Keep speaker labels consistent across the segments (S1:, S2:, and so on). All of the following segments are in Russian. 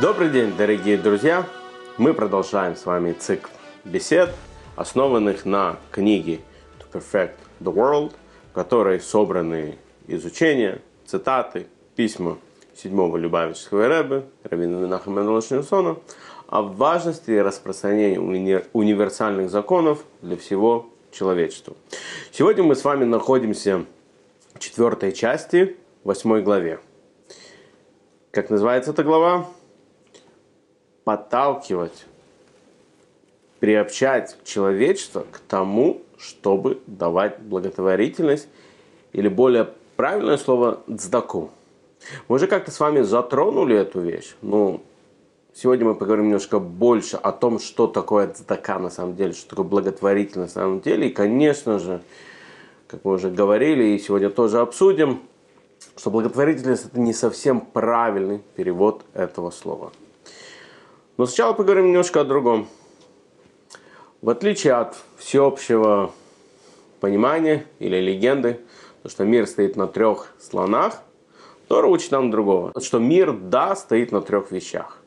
S1: Добрый день, дорогие друзья! Мы продолжаем с вами цикл бесед, основанных на книге To Perfect the World, в которой собраны изучения, цитаты, письма седьмого Любавического Рэбе, Равина Минахама Нелошнюсона, о важности распространения уни- универсальных законов для всего человечества. Сегодня мы с вами находимся в четвертой части, восьмой главе. Как называется эта глава? Подталкивать, приобщать человечество к тому, чтобы давать благотворительность, или более правильное слово «цдаку». Мы уже как-то с вами затронули эту вещь. Ну, сегодня мы поговорим немножко больше о том, что такое цдака на самом деле, что такое благотворительность на самом деле. И, конечно же, как мы уже говорили, и сегодня тоже обсудим, что благотворительность это не совсем правильный перевод этого слова. Но сначала поговорим немножко о другом. В отличие от всеобщего понимания или легенды, что мир стоит на трех слонах, Тора учит нам другого, что мир, да, стоит на трех вещах.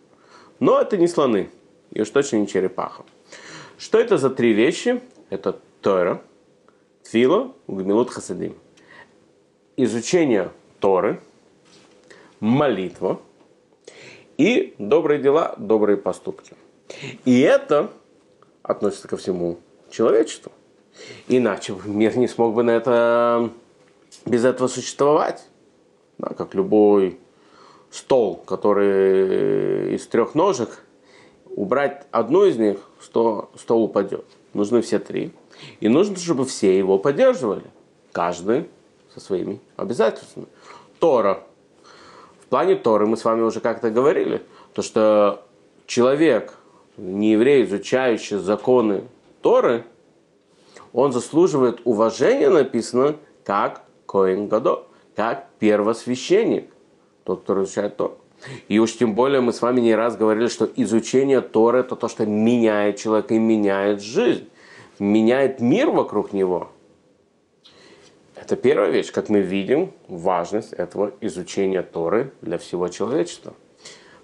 S1: Но это не слоны, и уж точно не черепаха. Что это за три вещи? Это Тора, Твила, Гмилут Хасадим. Изучение Торы, молитва и добрые дела, добрые поступки. И это относится ко всему человечеству. Иначе мир не смог бы на это без этого существовать. Да, как любой стол, который из трех ножек, убрать одну из них, сто, стол упадет. Нужны все три. И нужно, чтобы все его поддерживали. Каждый со своими обязательствами. Тора. Плане Торы мы с вами уже как-то говорили, то что человек, не еврей, изучающий законы Торы, он заслуживает уважения, написано, как Коин Гадо, как первосвященник, тот, кто изучает Тору. И уж тем более мы с вами не раз говорили, что изучение Торы это то, что меняет человека и меняет жизнь, меняет мир вокруг него. Это первая вещь, как мы видим, важность этого изучения Торы для всего человечества.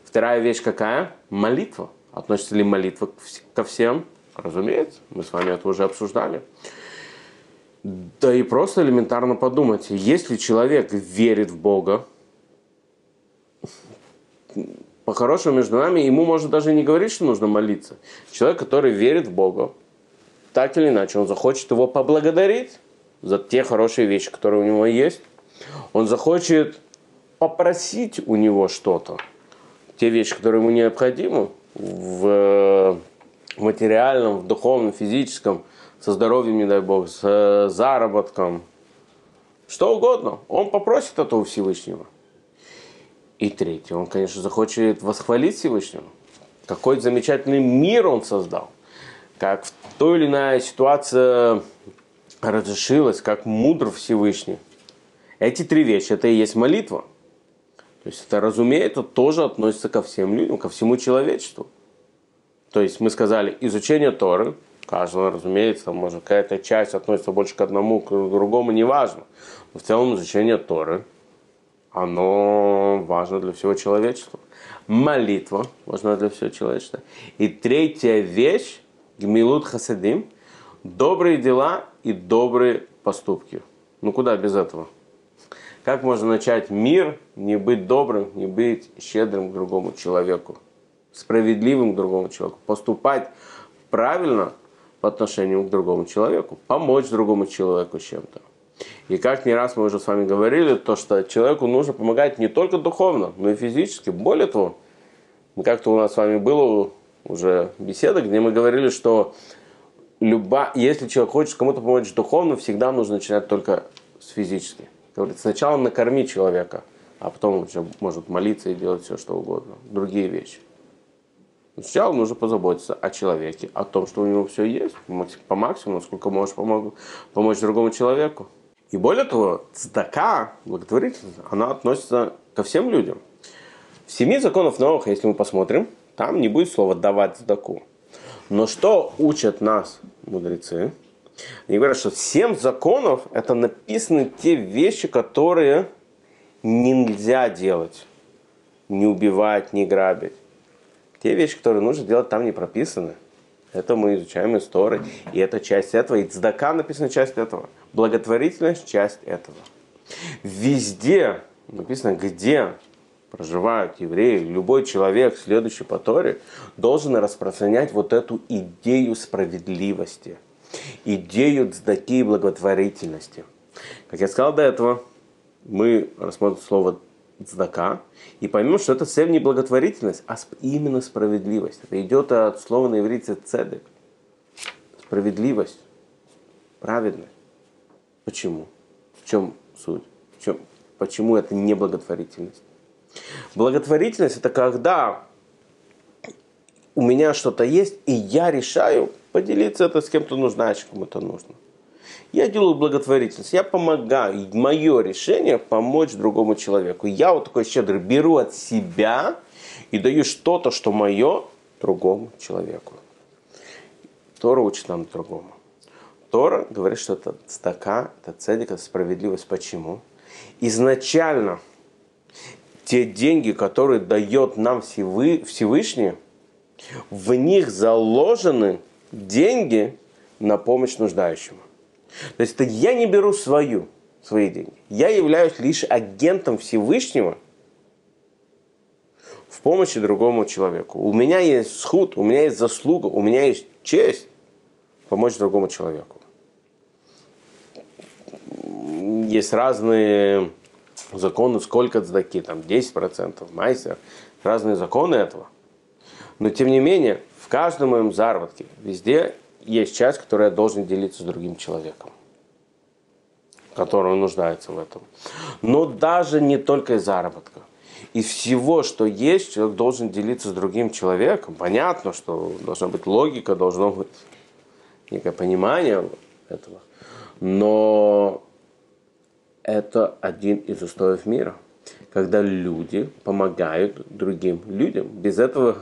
S1: Вторая вещь какая? Молитва. Относится ли молитва ко всем? Разумеется, мы с вами это уже обсуждали. Да и просто элементарно подумать, если человек верит в Бога, по-хорошему между нами, ему можно даже не говорить, что нужно молиться. Человек, который верит в Бога, так или иначе, он захочет его поблагодарить за те хорошие вещи, которые у него есть. Он захочет попросить у него что-то, те вещи, которые ему необходимы в материальном, в духовном, физическом, со здоровьем, не дай бог, с заработком, что угодно. Он попросит это у Всевышнего. И третье, он, конечно, захочет восхвалить Всевышнего. Какой замечательный мир он создал. Как в той или иная ситуация разрешилась, как мудр Всевышний. Эти три вещи, это и есть молитва. То есть это, разумеется, тоже относится ко всем людям, ко всему человечеству. То есть мы сказали, изучение Торы, каждого, разумеется, может, какая-то часть относится больше к одному, к другому, неважно. Но в целом изучение Торы, оно важно для всего человечества. Молитва важна для всего человечества. И третья вещь, гмилут хасадим, добрые дела и добрые поступки. Ну куда без этого? Как можно начать мир, не быть добрым, не быть щедрым к другому человеку, справедливым к другому человеку, поступать правильно по отношению к другому человеку, помочь другому человеку чем-то. И как не раз мы уже с вами говорили, то что человеку нужно помогать не только духовно, но и физически. Более того, как-то у нас с вами было уже беседа, где мы говорили, что люба, если человек хочет кому-то помочь духовно, всегда нужно начинать только с физически. Говорит, сначала накорми человека, а потом он уже может молиться и делать все, что угодно. Другие вещи. Сначала нужно позаботиться о человеке, о том, что у него все есть, по максимуму, насколько можешь помог, помочь другому человеку. И более того, цдака, благотворительность, она относится ко всем людям. В семи законах новых, если мы посмотрим, там не будет слова «давать цдаку». Но что учат нас мудрецы? Они говорят, что семь законов – это написаны те вещи, которые нельзя делать. Не убивать, не грабить. Те вещи, которые нужно делать, там не прописаны. Это мы изучаем истории, и это часть этого. И цдака написана часть этого. Благотворительность – часть этого. Везде написано, где проживают евреи, любой человек, следующий по Торе, должен распространять вот эту идею справедливости, идею цдаки и благотворительности. Как я сказал до этого, мы рассмотрим слово цдака и поймем, что это цель не благотворительность, а именно справедливость. Это идет от слова на иврите цедек. Справедливость, праведность. Почему? В чем суть? В чем, почему это не благотворительность? Благотворительность это когда у меня что-то есть, и я решаю поделиться это с кем-то нуждающим, кому это нужно. Я делаю благотворительность, я помогаю. Мое решение помочь другому человеку. Я вот такой щедрый беру от себя и даю что-то, что мое, другому человеку. Тора учит нам другому. Тора говорит, что это стака, это цедик, это справедливость. Почему? Изначально те деньги, которые дает нам Всевышний, в них заложены деньги на помощь нуждающему. То есть это я не беру свою, свои деньги. Я являюсь лишь агентом Всевышнего в помощи другому человеку. У меня есть сход, у меня есть заслуга, у меня есть честь помочь другому человеку. Есть разные законы, сколько цдаки, там 10%, майсер, разные законы этого. Но тем не менее, в каждом моем заработке, везде есть часть, которую я должен делиться с другим человеком, который нуждается в этом. Но даже не только из заработка. Из всего, что есть, человек должен делиться с другим человеком. Понятно, что должна быть логика, должно быть некое понимание этого. Но это один из устоев мира, когда люди помогают другим людям. Без этого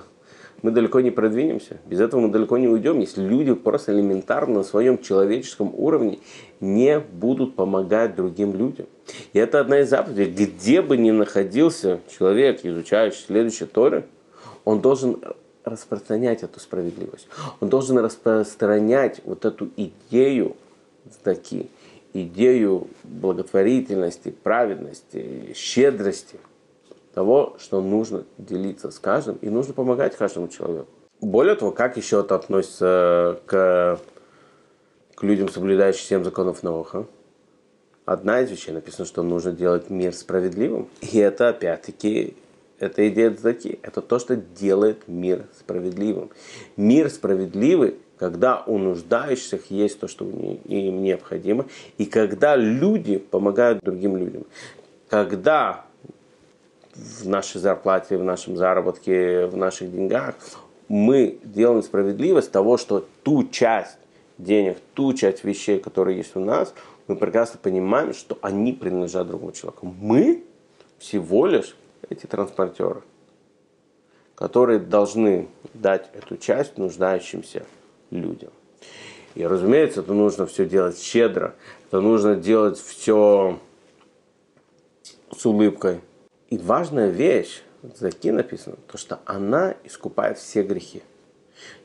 S1: мы далеко не продвинемся, без этого мы далеко не уйдем, если люди просто элементарно на своем человеческом уровне не будут помогать другим людям. И это одна из заповедей. Где бы ни находился человек, изучающий следующие Торы, он должен распространять эту справедливость. Он должен распространять вот эту идею сдаки, идею благотворительности, праведности, щедрости – того, что нужно делиться с каждым и нужно помогать каждому человеку. Более того, как еще это относится к, к людям, соблюдающим семь законов Ноха? Одна из вещей написано, что нужно делать мир справедливым. И это опять-таки это идея Цдаки. Это то, что делает мир справедливым. Мир справедливый, когда у нуждающихся есть то, что им необходимо, и когда люди помогают другим людям. Когда в нашей зарплате, в нашем заработке, в наших деньгах, мы делаем справедливость того, что ту часть денег, ту часть вещей, которые есть у нас, мы прекрасно понимаем, что они принадлежат другому человеку. Мы всего лишь эти транспортеры, которые должны дать эту часть нуждающимся людям. И, разумеется, это нужно все делать щедро, это нужно делать все с улыбкой, и важная вещь, в Заки написано, то что она искупает все грехи.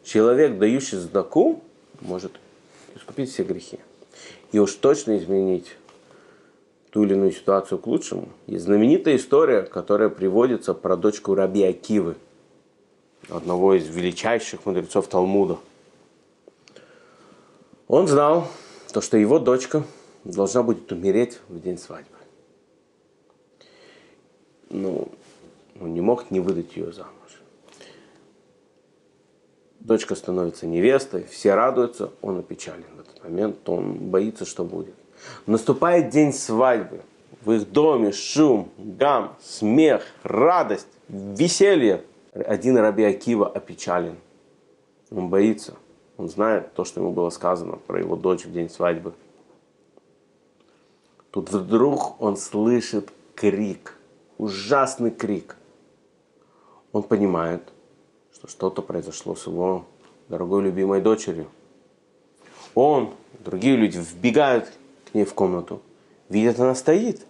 S1: Человек, дающий задаку, может искупить все грехи. И уж точно изменить ту или иную ситуацию к лучшему. Есть знаменитая история, которая приводится про дочку Раби Акивы, одного из величайших мудрецов Талмуда. Он знал, то, что его дочка должна будет умереть в день свадьбы ну, он не мог не выдать ее замуж. Дочка становится невестой, все радуются, он опечален в этот момент, он боится, что будет. Наступает день свадьбы, в их доме шум, гам, смех, радость, веселье. Один Раби Акива опечален. Он боится. Он знает то, что ему было сказано про его дочь в день свадьбы. Тут вдруг он слышит крик – ужасный крик. Он понимает, что что-то произошло с его дорогой любимой дочерью. Он, другие люди вбегают к ней в комнату, видят, она стоит.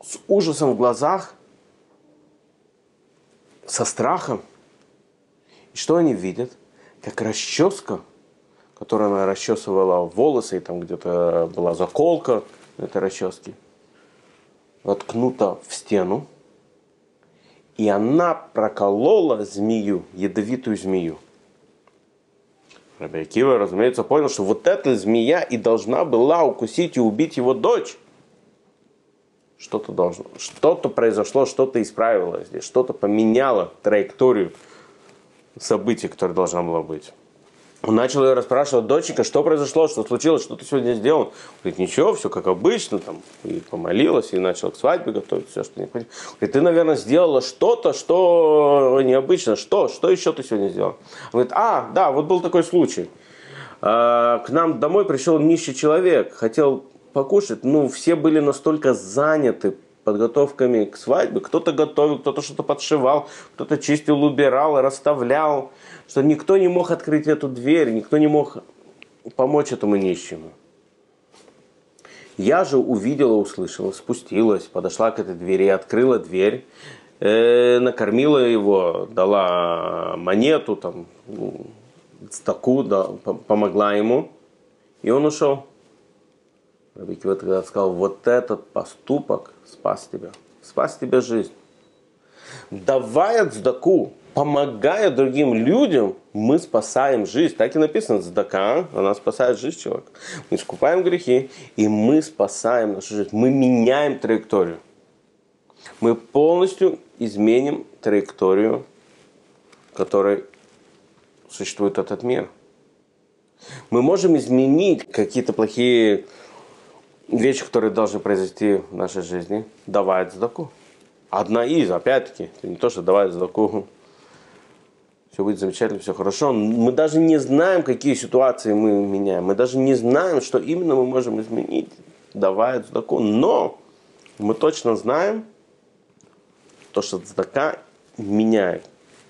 S1: С ужасом в глазах со страхом. И что они видят? Как расческа, которая она расчесывала волосы, и там где-то была заколка этой расчески, воткнута в стену, и она проколола змею, ядовитую змею. Раби Акива, разумеется, понял, что вот эта змея и должна была укусить и убить его дочь. Что-то должно, что-то произошло, что-то исправилось здесь, что-то поменяло траекторию событий, которое должна была быть. Он начал ее расспрашивать, доченька, что произошло, что случилось, что ты сегодня сделал? Он говорит, ничего, все как обычно, там, и помолилась, и начал к свадьбе готовить, все, что необходимо. Говорит, ты, наверное, сделала что-то, что необычно, что, что еще ты сегодня сделал? Он говорит, а, да, вот был такой случай. А, к нам домой пришел нищий человек, хотел покушать, ну, все были настолько заняты подготовками к свадьбе. Кто-то готовил, кто-то что-то подшивал, кто-то чистил, убирал, расставлял что никто не мог открыть эту дверь, никто не мог помочь этому нищему. Я же увидела, услышала, спустилась, подошла к этой двери, открыла дверь, э, накормила его, дала монету, там, ну, стаку, да, помогла ему, и он ушел. Рабикива тогда сказал, вот этот поступок спас тебя, спас тебе жизнь. Давая цдаку, помогая другим людям, мы спасаем жизнь. Так и написано, задака, она спасает жизнь человека. Мы искупаем грехи, и мы спасаем нашу жизнь. Мы меняем траекторию. Мы полностью изменим траекторию, которой существует этот мир. Мы можем изменить какие-то плохие вещи, которые должны произойти в нашей жизни, давая задаку. Одна из, опять-таки, не то, что давать задаку все будет замечательно, все хорошо. Мы даже не знаем, какие ситуации мы меняем. Мы даже не знаем, что именно мы можем изменить, давая цдаку. Но мы точно знаем, то, что цдака меняет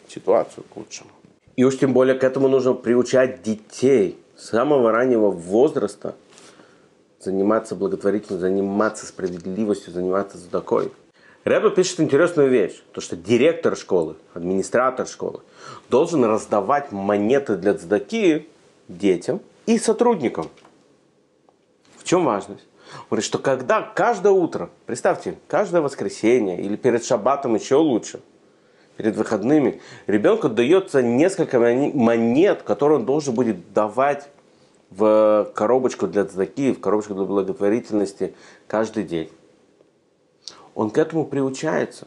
S1: ситуацию к лучшему. И уж тем более к этому нужно приучать детей с самого раннего возраста заниматься благотворительностью, заниматься справедливостью, заниматься цдакой. Рэбе пишет интересную вещь, то что директор школы, администратор школы должен раздавать монеты для цдаки детям и сотрудникам. В чем важность? Он говорит, что когда каждое утро, представьте, каждое воскресенье или перед шаббатом еще лучше, перед выходными, ребенку дается несколько монет, которые он должен будет давать в коробочку для цдаки, в коробочку для благотворительности каждый день он к этому приучается.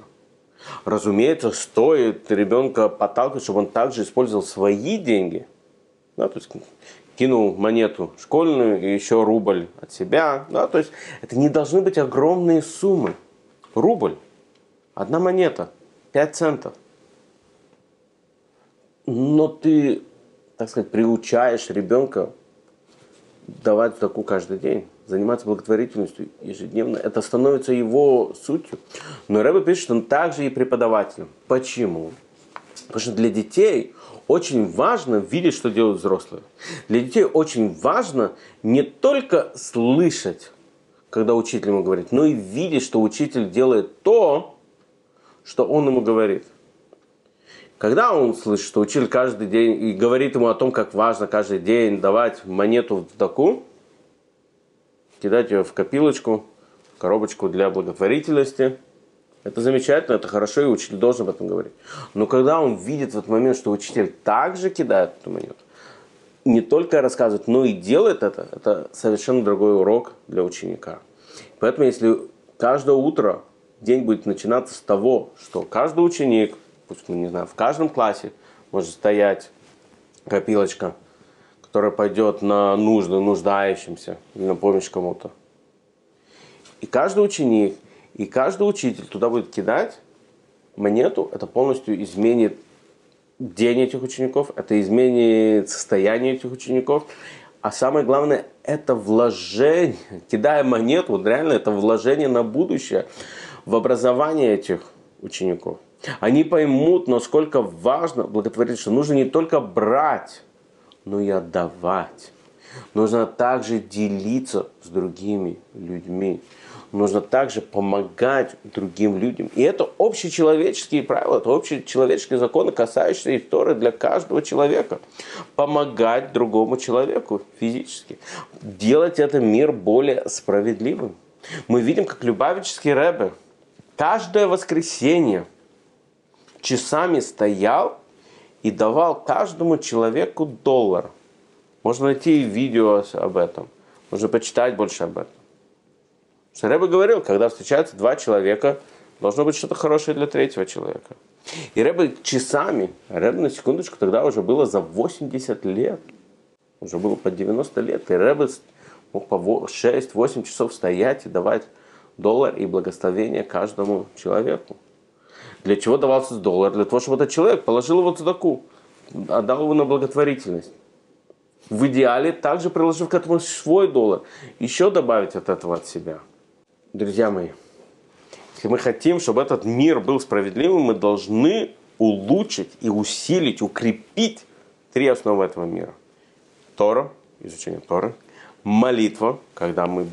S1: Разумеется, стоит ребенка подталкивать, чтобы он также использовал свои деньги. Да, то есть кинул монету школьную и еще рубль от себя. Да, то есть это не должны быть огромные суммы. Рубль, одна монета, 5 центов. Но ты, так сказать, приучаешь ребенка давать такую каждый день заниматься благотворительностью ежедневно, это становится его сутью. Но Рэбе пишет, что он также и преподавателем. Почему? Потому что для детей очень важно видеть, что делают взрослые. Для детей очень важно не только слышать, когда учитель ему говорит, но и видеть, что учитель делает то, что он ему говорит. Когда он слышит, что учитель каждый день и говорит ему о том, как важно каждый день давать монету в таку, кидать ее в копилочку, коробочку для благотворительности. Это замечательно, это хорошо, и учитель должен об этом говорить. Но когда он видит в этот момент, что учитель также кидает эту монету, не только рассказывает, но и делает это, это совершенно другой урок для ученика. Поэтому если каждое утро день будет начинаться с того, что каждый ученик, мы не знаю, в каждом классе может стоять копилочка – которая пойдет на нужды нуждающимся на помощь кому-то. И каждый ученик, и каждый учитель туда будет кидать монету, это полностью изменит день этих учеников, это изменит состояние этих учеников. А самое главное, это вложение, кидая монету, вот реально это вложение на будущее, в образование этих учеников. Они поймут, насколько важно благотворить, что нужно не только брать, но и отдавать. Нужно также делиться с другими людьми. Нужно также помогать другим людям. И это общечеловеческие правила, это общечеловеческие законы, касающиеся истории для каждого человека. Помогать другому человеку физически. Делать этот мир более справедливым. Мы видим, как Любавический Рэбе каждое воскресенье часами стоял и давал каждому человеку доллар. Можно найти видео об этом. Можно почитать больше об этом. Рэбе говорил, когда встречаются два человека, должно быть что-то хорошее для третьего человека. И Рэбе часами, Рэбе на секундочку тогда уже было за 80 лет, уже было по 90 лет, и Рэбе мог по 6-8 часов стоять и давать доллар и благословение каждому человеку. Для чего давался доллар? Для того, чтобы этот человек положил его цедаку, отдал его на благотворительность. В идеале также приложив к этому свой доллар, еще добавить от этого от себя. Друзья мои, если мы хотим, чтобы этот мир был справедливым, мы должны улучшить и усилить, укрепить три основы этого мира. Тора, изучение Торы, молитва, когда мы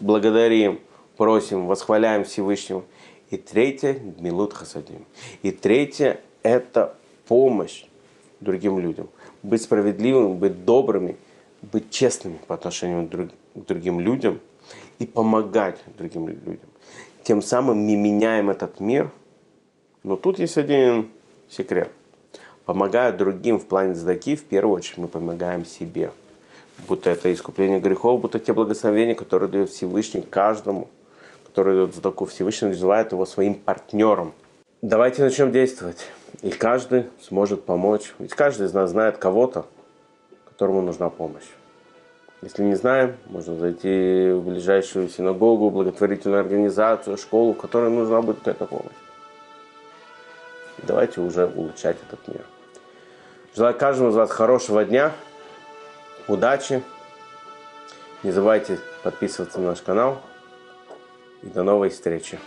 S1: благодарим, просим, восхваляем Всевышнего – и третье – милут хасадим. И третье – это помощь другим людям. Быть справедливыми, быть добрыми, быть честными по отношению к другим людям и помогать другим людям. Тем самым мы меняем этот мир. Но тут есть один секрет. Помогая другим в плане сдаки, в первую очередь мы помогаем себе. Будто это искупление грехов, будто те благословения, которые дает Всевышний каждому – который идет за такую Всевышний называет его своим партнером. Давайте начнем действовать. И каждый сможет помочь. Ведь каждый из нас знает кого-то, которому нужна помощь. Если не знаем, можно зайти в ближайшую синагогу, благотворительную организацию, школу, в которой нужна будет эта помощь. Давайте уже улучшать этот мир. Желаю каждому из вас хорошего дня, удачи. Не забывайте подписываться на наш канал. И до новой встречи.